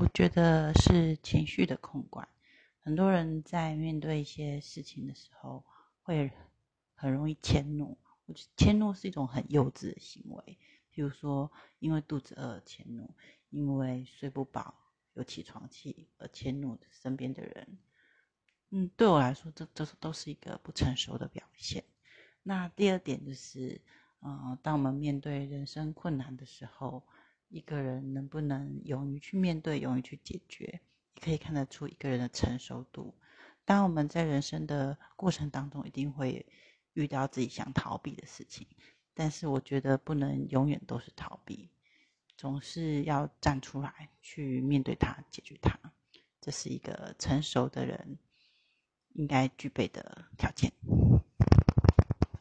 我觉得是情绪的控管。很多人在面对一些事情的时候，会很容易迁怒。我觉得迁怒是一种很幼稚的行为。譬如说，因为肚子饿迁怒，因为睡不饱有起床气而迁怒身边的人。嗯，对我来说，这这都是一个不成熟的表现。那第二点就是，嗯，当我们面对人生困难的时候，一个人能不能勇于去面对、勇于去解决，也可以看得出一个人的成熟度。当我们在人生的过程当中，一定会遇到自己想逃避的事情，但是我觉得不能永远都是逃避，总是要站出来去面对它、解决它。这是一个成熟的人。应该具备的条件。